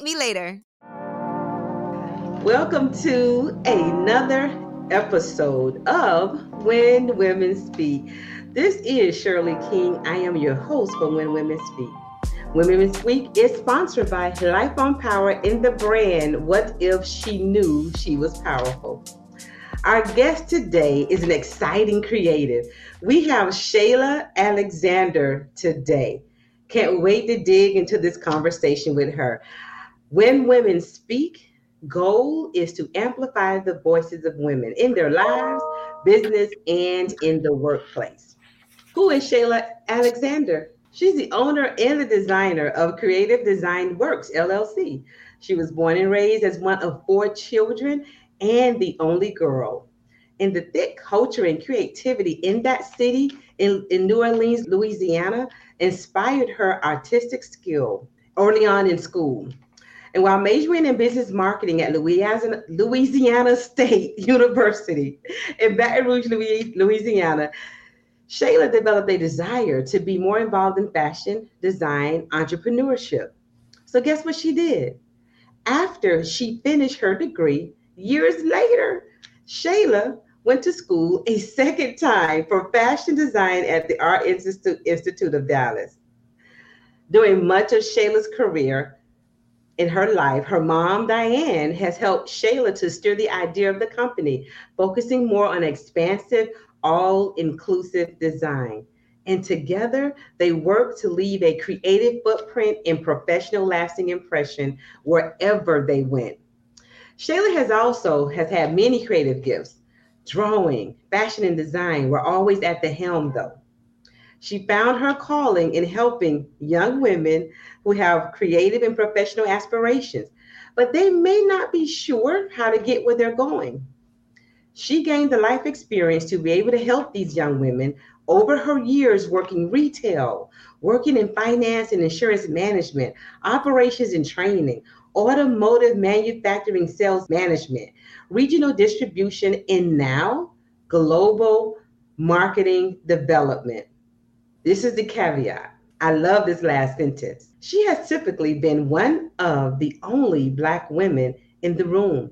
me later. Welcome to another episode of When Women Speak. This is Shirley King. I am your host for When Women Speak. When Women Speak is sponsored by Life on Power in the brand What If She Knew She Was Powerful. Our guest today is an exciting creative. We have Shayla Alexander today. Can't wait to dig into this conversation with her. When women speak, goal is to amplify the voices of women in their lives, business, and in the workplace. Who is Shayla Alexander? She's the owner and the designer of Creative Design Works LLC. She was born and raised as one of four children and the only girl. And the thick culture and creativity in that city in, in New Orleans, Louisiana, inspired her artistic skill early on in school. And while majoring in business marketing at Louisiana, State University in Baton Rouge, Louisiana, Shayla developed a desire to be more involved in fashion, design, entrepreneurship. So, guess what she did? After she finished her degree, years later, Shayla went to school a second time for fashion design at the Art Institute of Dallas. During much of Shayla's career in her life, her mom, Diane, has helped Shayla to steer the idea of the company, focusing more on expansive, all inclusive design. And together, they work to leave a creative footprint and professional lasting impression wherever they went. Shayla has also has had many creative gifts drawing, fashion, and design were always at the helm, though. She found her calling in helping young women who have creative and professional aspirations, but they may not be sure how to get where they're going. She gained the life experience to be able to help these young women over her years working retail, working in finance and insurance management, operations and training, automotive manufacturing sales management, regional distribution, and now global marketing development. This is the caveat. I love this last sentence. She has typically been one of the only Black women in the room.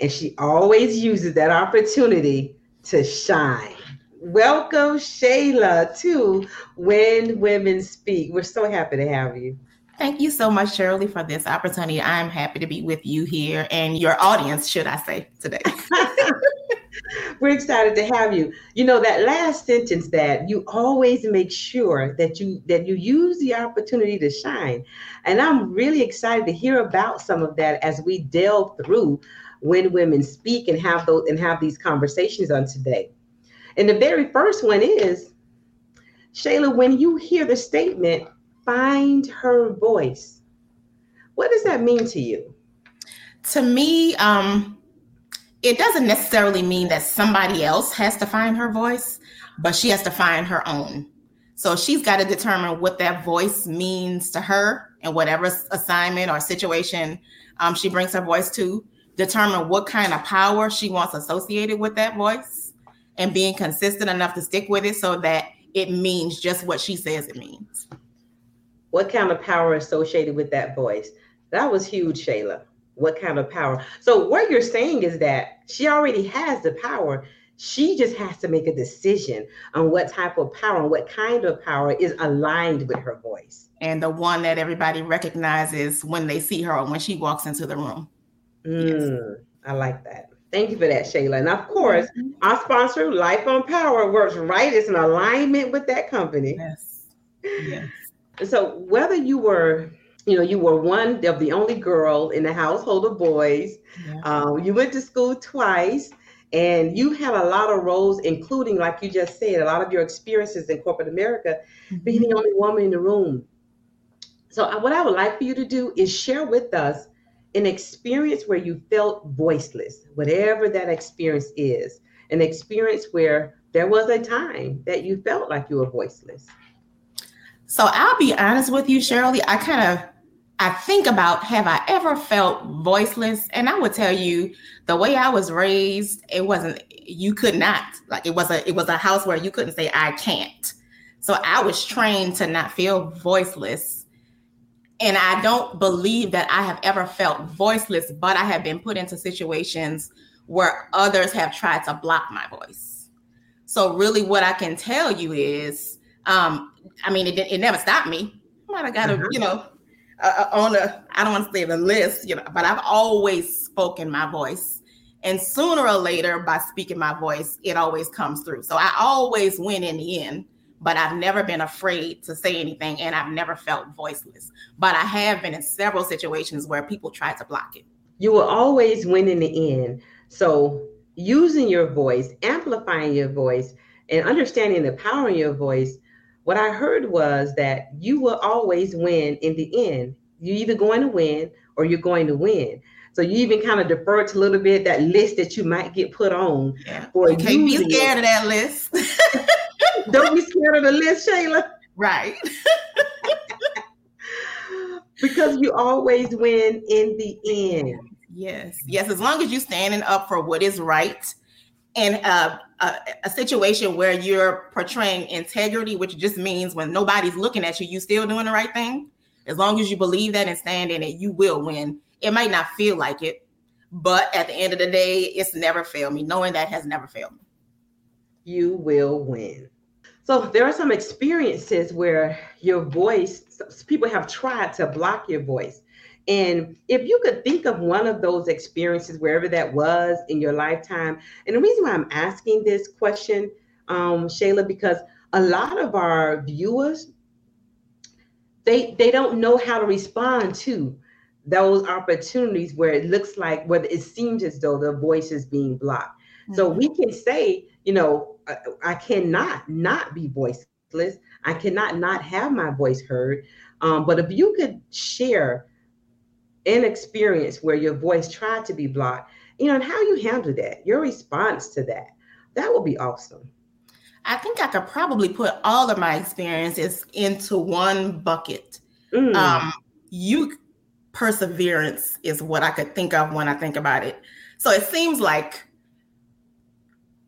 And she always uses that opportunity to shine. Welcome, Shayla, to When Women Speak. We're so happy to have you. Thank you so much, Shirley, for this opportunity. I'm happy to be with you here and your audience, should I say, today. We're excited to have you. You know that last sentence that you always make sure that you that you use the opportunity to shine. And I'm really excited to hear about some of that as we delve through when women speak and have those and have these conversations on today. And the very first one is Shayla, when you hear the statement find her voice. What does that mean to you? To me, um, it doesn't necessarily mean that somebody else has to find her voice, but she has to find her own. So she's got to determine what that voice means to her and whatever assignment or situation um, she brings her voice to, determine what kind of power she wants associated with that voice, and being consistent enough to stick with it so that it means just what she says it means what kind of power associated with that voice? That was huge, Shayla. What kind of power? So, what you're saying is that she already has the power. She just has to make a decision on what type of power and what kind of power is aligned with her voice. And the one that everybody recognizes when they see her or when she walks into the room. Mm, yes. I like that. Thank you for that, Shayla. And of course, mm-hmm. our sponsor, Life on Power, works right. It's an alignment with that company. Yes. Yes. So whether you were you know, you were one of the only girl in the household of boys. Yeah. Um, you went to school twice, and you had a lot of roles, including, like you just said, a lot of your experiences in corporate America, mm-hmm. being the only woman in the room. So, what I would like for you to do is share with us an experience where you felt voiceless, whatever that experience is, an experience where there was a time that you felt like you were voiceless. So I'll be honest with you, Shirley. I kind of I think about have I ever felt voiceless? And I would tell you the way I was raised, it wasn't you could not like it was a it was a house where you couldn't say I can't. So I was trained to not feel voiceless. And I don't believe that I have ever felt voiceless, but I have been put into situations where others have tried to block my voice. So really what I can tell you is um I mean it, it never stopped me. I might have got a, uh-huh. you know, uh, on a I don't want to say the list, you know, but I've always spoken my voice. And sooner or later, by speaking my voice, it always comes through. So I always win in the end, but I've never been afraid to say anything and I've never felt voiceless. But I have been in several situations where people try to block it. You will always win in the end. So using your voice, amplifying your voice, and understanding the power in your voice what I heard was that you will always win in the end. You're either going to win or you're going to win. So you even kind of defer to a little bit that list that you might get put on. Yeah. For you can't be scared of that list. Don't be scared of the list, Shayla. Right. because you always win in the end. Yes. Yes. As long as you're standing up for what is right and uh, a, a, situation where you're portraying integrity, which just means when nobody's looking at you, you still doing the right thing. As long as you believe that and stand in it, you will win. It might not feel like it, but at the end of the day, it's never failed me. Knowing that has never failed me. You will win. So there are some experiences where your voice, people have tried to block your voice. And if you could think of one of those experiences, wherever that was in your lifetime, and the reason why I'm asking this question, um, Shayla, because a lot of our viewers, they they don't know how to respond to those opportunities where it looks like where it seems as though the voice is being blocked. Mm-hmm. So we can say, you know, I, I, cannot not be voiceless. I cannot not have my voice heard. Um, but if you could share an experience where your voice tried to be blocked, you know, and how you handle that, your response to that, that would be awesome. I think I could probably put all of my experiences into one bucket. Mm. Um, you perseverance is what I could think of when I think about it. So it seems like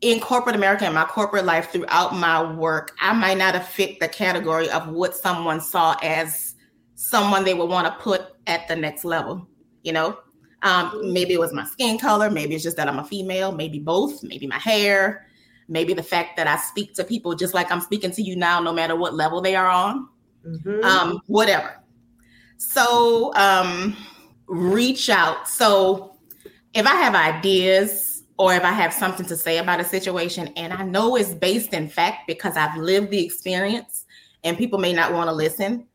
in corporate America and my corporate life throughout my work, I might not have fit the category of what someone saw as someone they would want to put at the next level, you know? Um, maybe it was my skin color, maybe it's just that I'm a female, maybe both, maybe my hair, maybe the fact that I speak to people just like I'm speaking to you now, no matter what level they are on, mm-hmm. um, whatever. So um, reach out. So if I have ideas or if I have something to say about a situation and I know it's based in fact because I've lived the experience and people may not want to listen,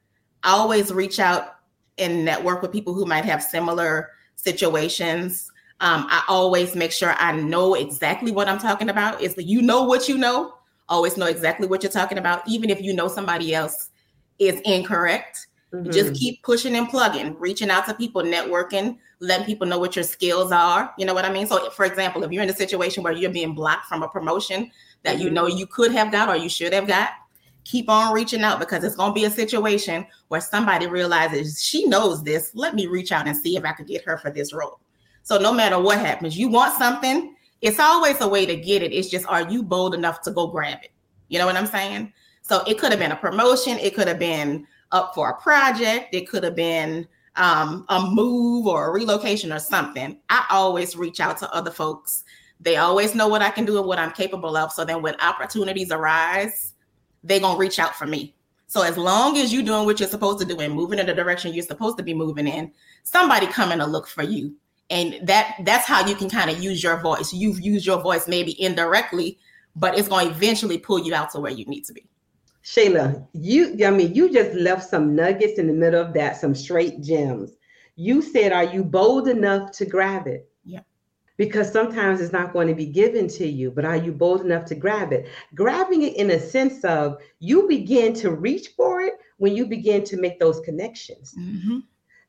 I always reach out and network with people who might have similar situations. Um, I always make sure I know exactly what I'm talking about. Is that you know what you know, always know exactly what you're talking about, even if you know somebody else is incorrect. Mm-hmm. Just keep pushing and plugging, reaching out to people, networking, letting people know what your skills are. You know what I mean? So, for example, if you're in a situation where you're being blocked from a promotion that mm-hmm. you know you could have got or you should have got, keep on reaching out because it's going to be a situation where somebody realizes she knows this. Let me reach out and see if I could get her for this role. So no matter what happens, you want something, it's always a way to get it. It's just are you bold enough to go grab it? You know what I'm saying? So it could have been a promotion, it could have been up for a project, it could have been um, a move or a relocation or something. I always reach out to other folks. They always know what I can do and what I'm capable of. So then when opportunities arise, they're gonna reach out for me. So as long as you're doing what you're supposed to do and moving in the direction you're supposed to be moving in, somebody coming to look for you. And that that's how you can kind of use your voice. You've used your voice maybe indirectly, but it's to eventually pull you out to where you need to be. Shayla, you I mean you just left some nuggets in the middle of that, some straight gems. You said, Are you bold enough to grab it? Because sometimes it's not going to be given to you, but are you bold enough to grab it? Grabbing it in a sense of you begin to reach for it when you begin to make those connections. Mm-hmm.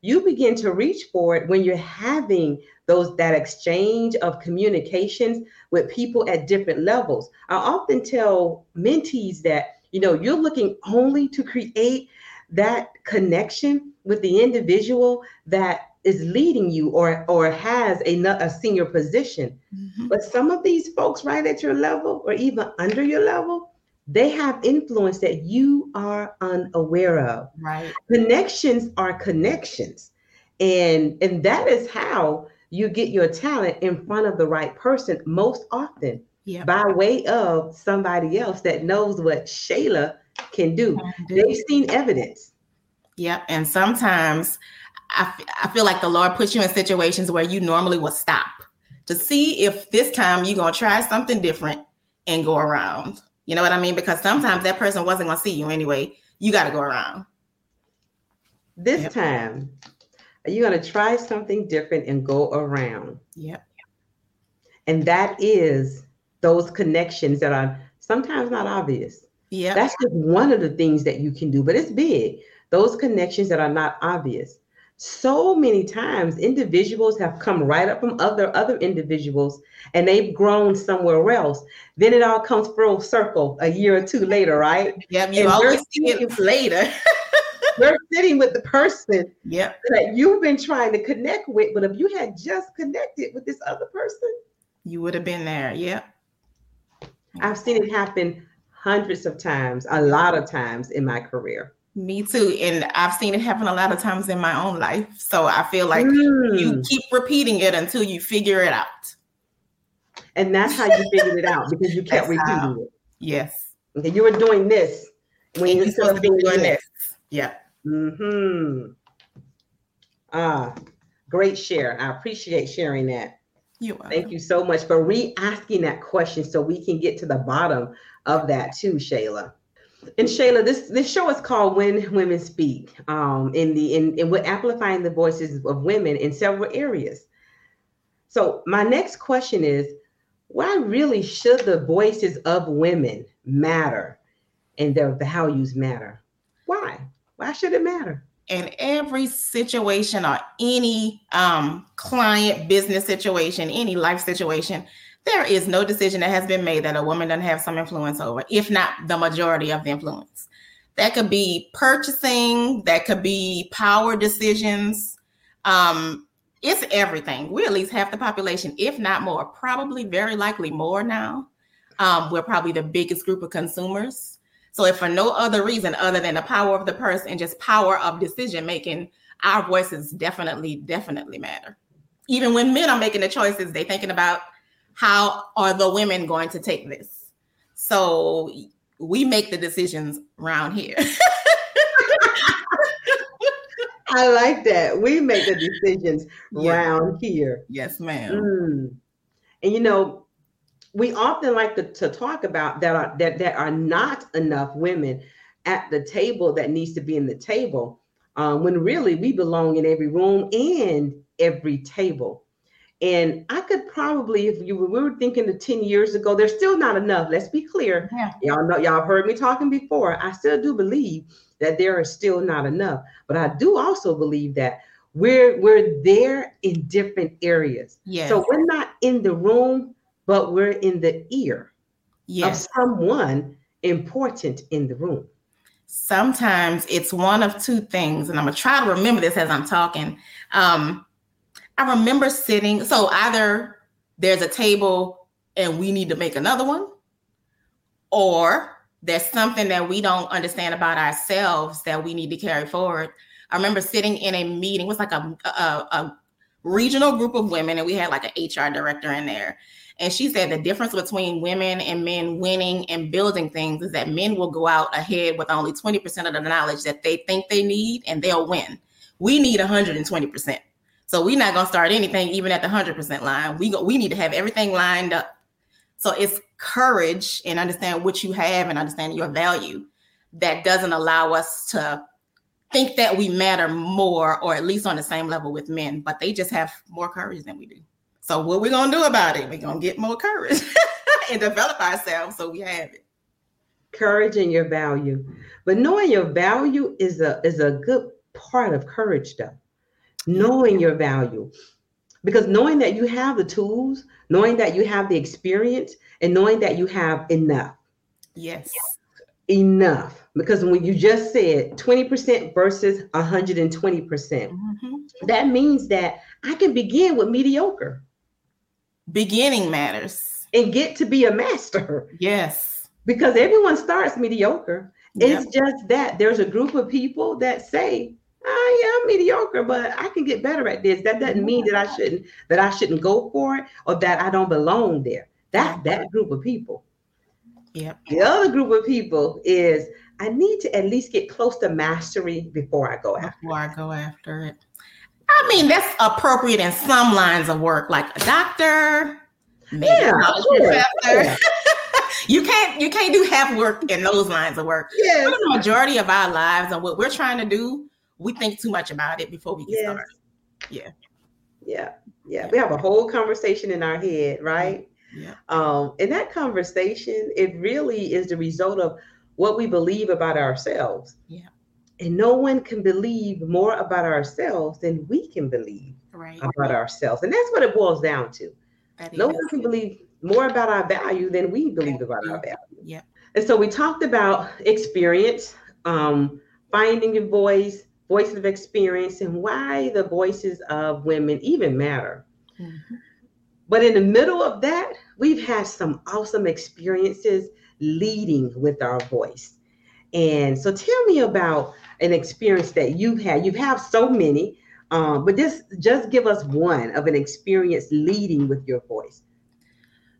You begin to reach for it when you're having those that exchange of communications with people at different levels. I often tell mentees that you know you're looking only to create that connection with the individual that is leading you or or has a, a senior position. Mm-hmm. But some of these folks right at your level or even under your level, they have influence that you are unaware of. Right. Connections are connections. And and that is how you get your talent in front of the right person most often Yeah. by way of somebody else that knows what Shayla can do. They've seen evidence. Yep. And sometimes I, feel like the Lord puts you in situations where you normally would stop to see if this time you're going to try something different and go around. You know what I mean? Because sometimes that person wasn't going to see you anyway. You got to go around. This Yep. time, you're going to try something different and go around. Yep. And that is those connections that are sometimes not obvious. Yeah. That's just one of the things that you can do, but it's big. Those connections that are not obvious. So many times individuals have come right up from other other individuals and they've grown somewhere else. Then it all comes full circle a year or two later, right? Yep. You And always see it later. You're sitting with the person yep. that you've been trying to connect with, but if you had just connected with this other person, You would have been there. Yep. I've seen it happen hundreds of times, a lot of times in my career. Me too. And I've seen it happen a lot of times in my own life. So I feel like Mm. you keep repeating it until you figure it out. And that's how you figured it out because you kept That's how. repeating it. Yes. Okay, you were doing this when you you're supposed to be doing this. Yeah. Mm-hmm. Ah, great share. I appreciate sharing that. You are. Thank you so much for re-asking that question so we can get to the bottom of that too, Shayla. And Shayla, this this show is called When Women Speak. Um, in the in, in we're amplifying the voices of women in several areas. So my next question is, why really should the voices of women matter and their values matter? Why? Why should it matter? in every situation or any um, client business situation, any life situation, there is no decision that has been made that a woman doesn't have some influence over, if not the majority of the influence. That could be purchasing, that could be power decisions. Um, it's everything. We're at least half the population, if not more, probably very likely more now. Um, we're probably the biggest group of consumers. So, if for no other reason other than the power of the purse and just power of decision making, our voices definitely, definitely matter. Even when men are making the choices, they're thinking about how are the women going to take this. So we make the decisions around here. I like that. We make the decisions Yeah. around here. yes, ma'am. Mm. And you know, we often like to, to talk about that are that that are not enough women at the table that needs to be in the table. Um, when really we belong in every room and every table. And I could probably, if you we were thinking of 10 years ago, there's still not enough. Let's be clear. Yeah. Y'all know, y'all heard me talking before. I still do believe that there is still not enough. But I do also believe that we're we're there in different areas. Yes. So we're not in the room, but we're in the ear yes. of someone important in the room. sometimes it's one of two things and i'm gonna try to remember this as i'm talking um i remember sitting so either there's a table and we need to make another one or there's something that we don't understand about ourselves that we need to carry forward i remember sitting in a meeting it was like a, a, a regional group of women and we had like an hr director in there and she said the difference between women and men winning and building things is that men will go out ahead with only 20% of the knowledge that they think they need and they'll win. We need 120%. So we're not to start anything even at the 100% line. We go, we need to have everything lined up. So it's courage and understand what you have and understand your value that doesn't allow us to think that we matter more or at least on the same level with men, but they just have more courage than we do. So what we're gonna do about it? We're gonna get more courage and develop ourselves so we have it. courage and your value. But knowing your value is a is a good part of courage though. Knowing your value. Because knowing that you have the tools, knowing that you have the experience, and knowing that you have enough. Yes. Enough. Because when you just said 20% versus 120%, percent mm-hmm. that means that I can begin with mediocre. Beginning matters. And get to be a master. Yes. Because everyone starts mediocre. Yep. It's just that there's a group of people that say, oh yeah, I'm mediocre, but I can get better at this. That doesn't mean that I shouldn't that I shouldn't go for it or that I don't belong there. That that group of people. Yeah. The other group of people is I need to at least get close to mastery before I go after. Before I go after it. I mean, that's appropriate in some lines of work, like a doctor, maybe yeah, professor. Yeah. you can't you can't do half work in those lines of work. Yeah. the majority of our lives and what we're trying to do, we think too much about it before we get yes. started. Yeah. Yeah. Yeah. We have a whole conversation in our head, right? Yeah. Um, and that conversation, it really is the result of what we believe about ourselves. Yeah. And no one can believe more about ourselves than we can believe right. about ourselves. And that's what it boils down to. That no is. one can believe more about our value than we believe about our value. Yeah. And so we talked about experience, um, finding your voice, voices of experience, and why the voices of women even matter. Mm-hmm. But in the middle of that, we've had some awesome experiences leading with our voice. And so tell me about an experience that you've had. You've had so many, um, but just just give us one of an experience leading with your voice.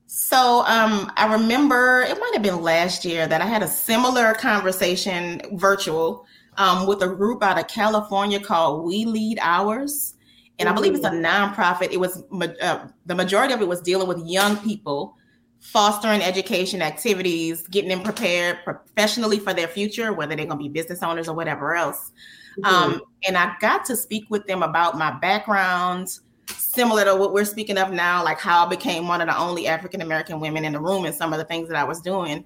So um, I remember it might have been last year that I had a similar conversation virtual um, with a group out of California called We Lead Ours. And I believe it's a nonprofit. It was uh, the majority of it was dealing with young people, fostering education activities, getting them prepared professionally for their future, whether they're going to be business owners or whatever else. Mm-hmm. Um, and I got to speak with them about my background, similar to what we're speaking of now, like how I became one of the only African American women in the room and some of the things that I was doing,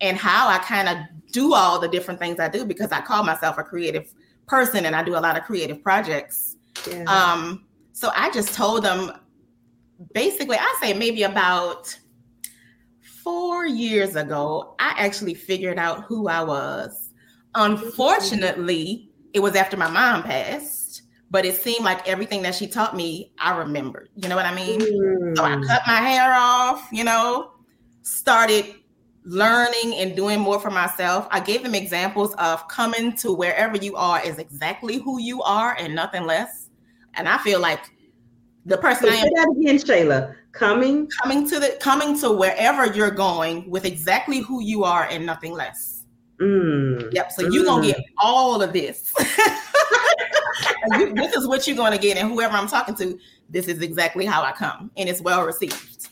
and how I kind of do all the different things I do because I call myself a creative person and I do a lot of creative projects. Yeah. Um, so I just told them basically, I say maybe about four years ago, I actually figured out who I was. Unfortunately, it was after my mom passed but it seemed like everything that she taught me, I remembered. You know what I mean? Mm. So I mm. cut my hair off, you know, started learning and doing more for myself. I gave them examples of coming to wherever you are is exactly who you are and nothing less. And I feel like the person I am that again, Shayla. Coming coming to the coming to wherever you're going with exactly who you are and nothing less. Mm. Yep. So mm. you're gonna get all of this. you, this is what you're going to get. And whoever I'm talking to, this is exactly how I come. And it's well received.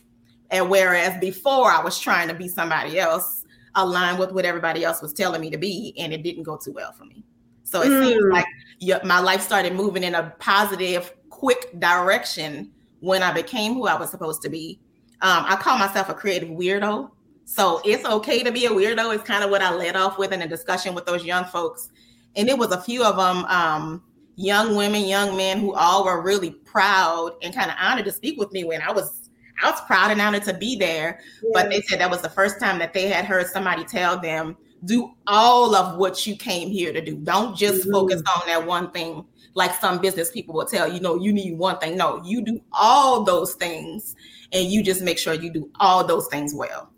And whereas before I was trying to be somebody else, aligned with what everybody else was telling me to be, and it didn't go too well for me. So it mm. seems like yeah, my life started moving in a positive, quick direction when I became who I was supposed to be. Um, I call myself a creative weirdo. So it's okay to be a weirdo. It's kind of what I led off with in a discussion with those young folks. And it was a few of them um, young women, young men who all were really proud and kind of honored to speak with me when I was I was proud and honored to be there. Yes. But they said that was the first time that they had heard somebody tell them, do all of what you came here to do. Don't just mm-hmm. focus on that one thing like some business people will tell you, know, you need one thing. No, you do all those things and you just make sure you do all those things well.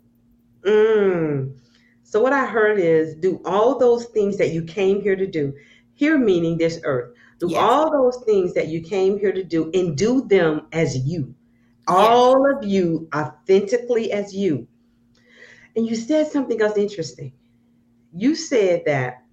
Mm. So what I heard is do all those things that you came here to do. Here meaning this earth. Do yes. all those things that you came here to do and do them as you. All of you authentically as you. And you said something else interesting. You said that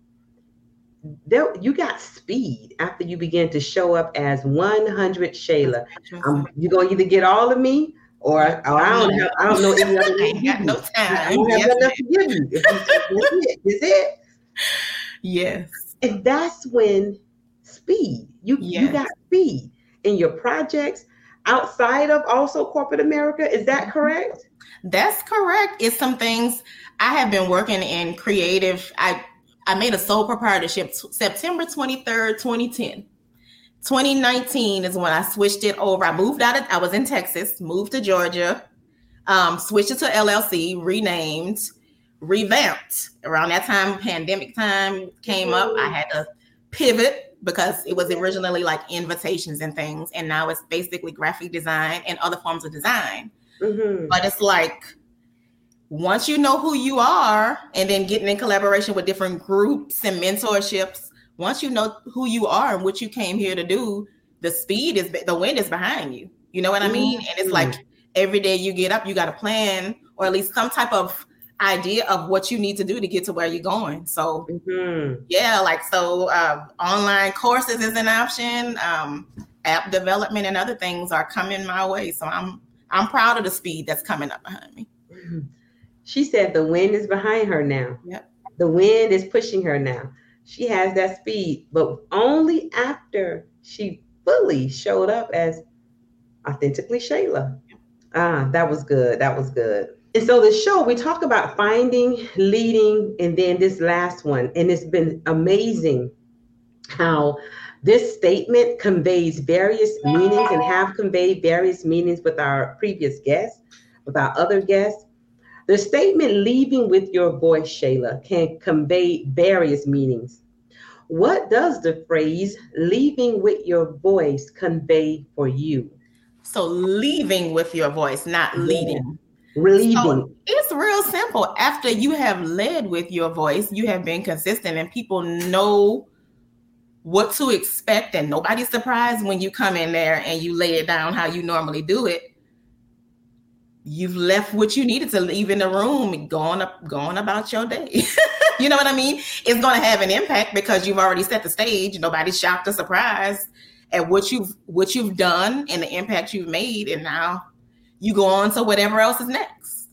there, you got speed after you began to show up as 100 Shayla. Um, you're going to either get all of me or, or I don't have, I don't know any other way. got no time. I don't have yes. enough to give you. It. It. Yes. And that's when speed. You yes. you got speed in your projects. Outside of also corporate America. Is that correct? That's correct. It's some things I have been working in creative. I I made a sole proprietorship t- September 23rd, 2010. 2019 is when I switched it over. I moved out of I was in Texas, moved to Georgia, um, switched it to LLC, renamed, revamped. Around that time, pandemic time came up. I had to pivot because it was originally like invitations and things, and now it's basically graphic design and other forms of design. Mm-hmm. But it's like once you know who you are, and then getting in collaboration with different groups and mentorships, once you know who you are and what you came here to do, the speed is the wind is behind you. You know what I mean? Mm-hmm. And it's like every day you get up, you got a plan or at least some type of idea of what you need to do to get to where you're going. So mm-hmm. yeah, like so uh, online courses is an option. Um, app development and other things are coming my way. So I'm I'm proud of the speed that's coming up behind me. Mm-hmm. She said the wind is behind her now. Yep. The wind is pushing her now. She has that speed, but only after she fully showed up as authentically Shayla. Ah, that was good. That was good. And so the show, we talk about finding, leading, and then this last one. And it's been amazing how this statement conveys various meanings and have conveyed various meanings with our previous guests, with our other guests. The statement leaving with your voice, Shayla, can convey various meanings. What does the phrase leaving with your voice convey for you? So leaving with your voice, not leading. Relieving. So it's real simple. After you have led with your voice, you have been consistent, and people know what to expect, and nobody's surprised when you come in there and you lay it down how you normally do it. You've left what you needed to leave in the room and gone up, going about your day. you know what I mean? It's going to have an impact because you've already set the stage. Nobody's shocked or surprised at what you've what you've done and the impact you've made and now you go on to whatever else is next.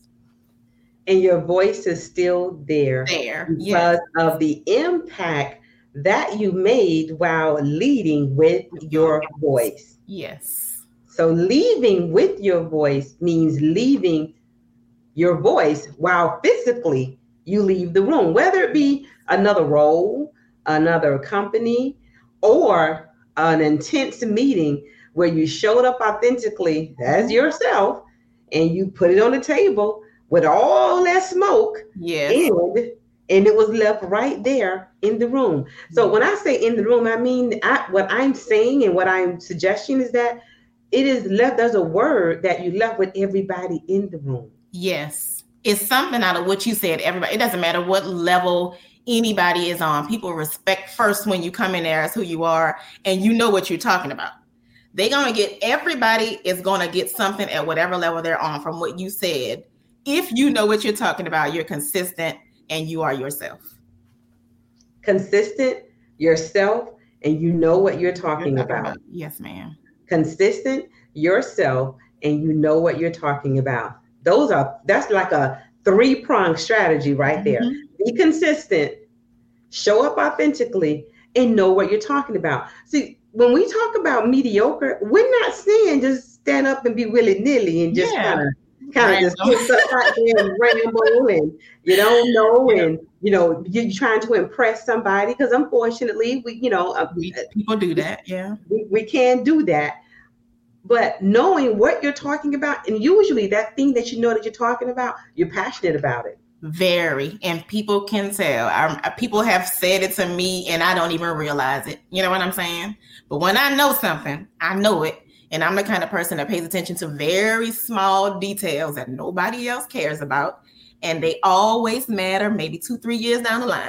And your voice is still there there because yes. of the impact that you made while leading with your voice. Yes. So leaving with your voice means leaving your voice while physically you leave the room whether it be another role another company or an intense meeting where you showed up authentically as yourself and you put it on the table with all that smoke yeah and, and it was left right there in the room. So mm-hmm. when i say in the room i mean I, what i'm saying and what i'm suggesting is that it is left there's a word that you left with everybody in the room. Yes. It's something out of what you said everybody it doesn't matter what level anybody is on. People respect first when you come in there as who you are and you know what you're talking about. They're gonna get everybody is gonna get something at whatever level they're on from what you said. If you know what you're talking about, you're consistent and you are yourself. Consistent, yourself, and you know what you're talking, you're talking about. about. Yes, ma'am. Consistent, yourself, and you know what you're talking about. Those are that's like a three pronged strategy right there. Mm-hmm be consistent, show up authentically, and know what you're talking about. See, when we talk about mediocre, we're not saying just stand up and be willy nilly and just kind of kind of just put stuff out there and ramble and you don't know and you know you're trying to impress somebody because unfortunately we you know uh, we, people do that yeah. we, we can do that. But knowing what you're talking about and usually that thing that you know that you're talking about you're passionate about it. Very, and people can tell. I, people have said it to me, and I don't even realize it. You know what I'm saying? But when I know something, I know it, and I'm the kind of person that pays attention to very small details that nobody else cares about, and they always matter. Maybe two, three years down the line,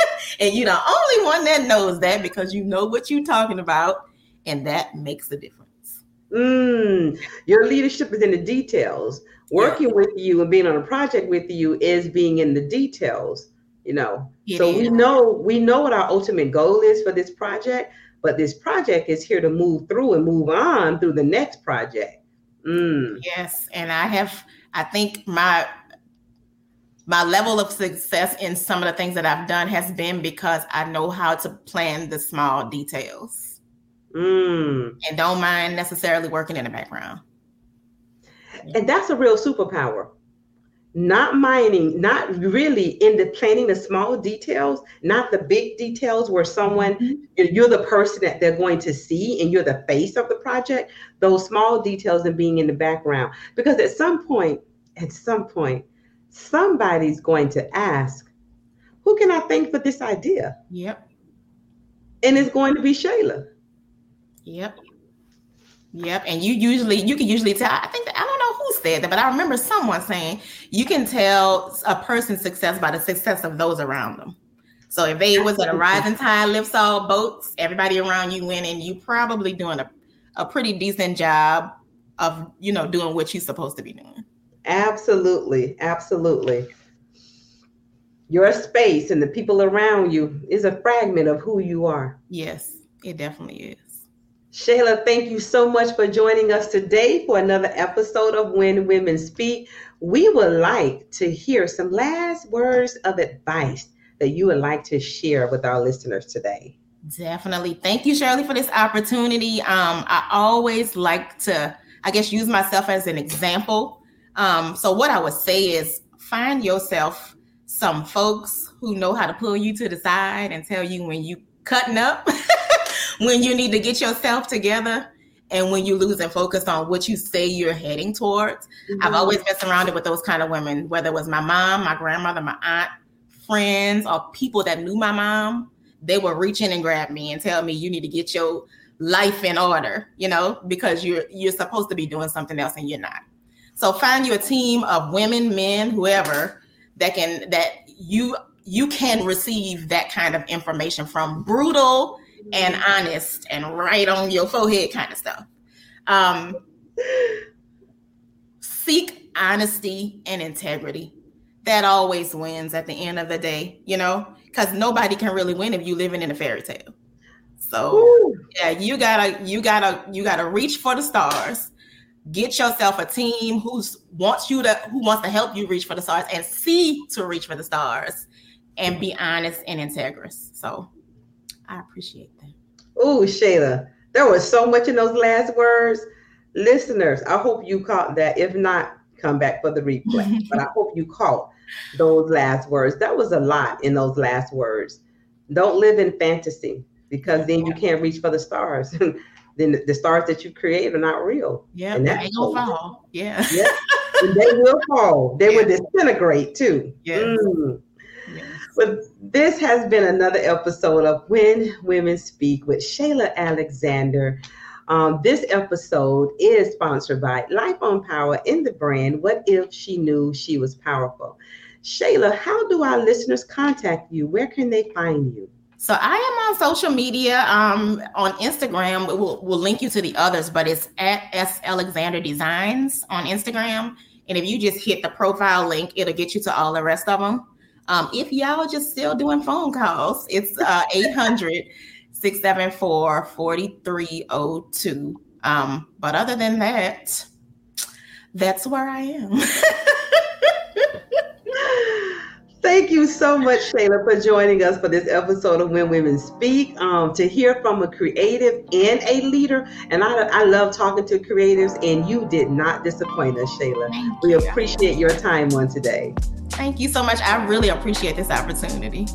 and you're the only one that knows that because you know what you're talking about, and that makes a difference. Mm, your leadership is in the details. Working yeah. with you and being on a project with you is being in the details you know. It so we know we know what our ultimate goal is for this project but this project is here to move through and move on through the next project mm. yes and i have i think my my level of success in some of the things that i've done has been because i know how to plan the small details Mm. and don't mind necessarily working in the background. And that's a real superpower. Not mining, not really in the planning the small details, not the big details where someone mm-hmm. you're the person that they're going to see and you're the face of the project. Those small details and being in the background. Because at some point, at some point, somebody's going to ask, who can I thank for this idea? Yep. And it's going to be Shayla. Yep. Yep. And you usually you can usually tell. I think that, I don't know who said that, but I remember someone saying you can tell a person's success by the success of those around them. So if they was at a rising tide lifts all boats, everybody around you winning, you probably doing a, a pretty decent job of you know doing what you're supposed to be doing. Absolutely, absolutely. Your space and the people around you is a fragment of who you are. Yes, it definitely is. Shayla, thank you so much for joining us today for another episode of When Women Speak. We would like to hear some last words of advice that you would like to share with our listeners today. Definitely. Thank you, Shirley, for this opportunity. Um, I always like to, I guess, use myself as an example. Um, so, what I would say is find yourself some folks who know how to pull you to the side and tell you when you cutting up, when you need to get yourself together, and when you lose and focus on what you say you're heading towards. I've mm-hmm. always been surrounded with those kind of women, whether it was my mom, my grandmother, my aunt, friends, or people that knew my mom they would reach in and grab me and tell me you need to get your life in order, you know, because you're you're supposed to be doing something else and you're not. So find you a team of women, men, whoever that can that you you can receive that kind of information from brutal and honest and right on your forehead kind of stuff. Um, seek honesty and integrity. That always wins at the end of the day, you know, because nobody can really win if you're living in a fairy tale. So Ooh, yeah, you gotta you gotta you gotta reach for the stars. Get yourself a team who's wants you to who wants to help you reach for the stars and see to reach for the stars and be honest and integrous. So I appreciate that. Oh, Shayla, there was so much in those last words. Listeners, I hope you caught that. If not, come back for the replay. but I hope you caught those last words. That was a lot in those last words. Don't live in fantasy because then you can't reach for the stars. then the stars that you create are not real. Yeah, And they gonna fall. Yeah. Yeah. They will fall. They will disintegrate too. Yes. Mm. But this has been another episode of When Women Speak with Shayla Alexander. Um, this episode is sponsored by Life on Power in the brand What If She Knew She Was Powerful? Shayla, how do our listeners contact you? Where can they find you? So I am on social media. Um, on Instagram, we'll, we'll link you to the others, but it's at S Alexander Designs on Instagram. And if you just hit the profile link, it'll get you to all the rest of them. Um, if y'all just still doing phone calls, it's uh 800 674 4302. Um, but other than that, that's where I am. Thank you so much, Shayla, for joining us for this episode of When Women Speak. Um, to hear from a creative and a leader, and I, I love talking to creatives, and you did not disappoint us, Shayla. Thank We you. appreciate your time on today. Thank you so much. I really appreciate this opportunity.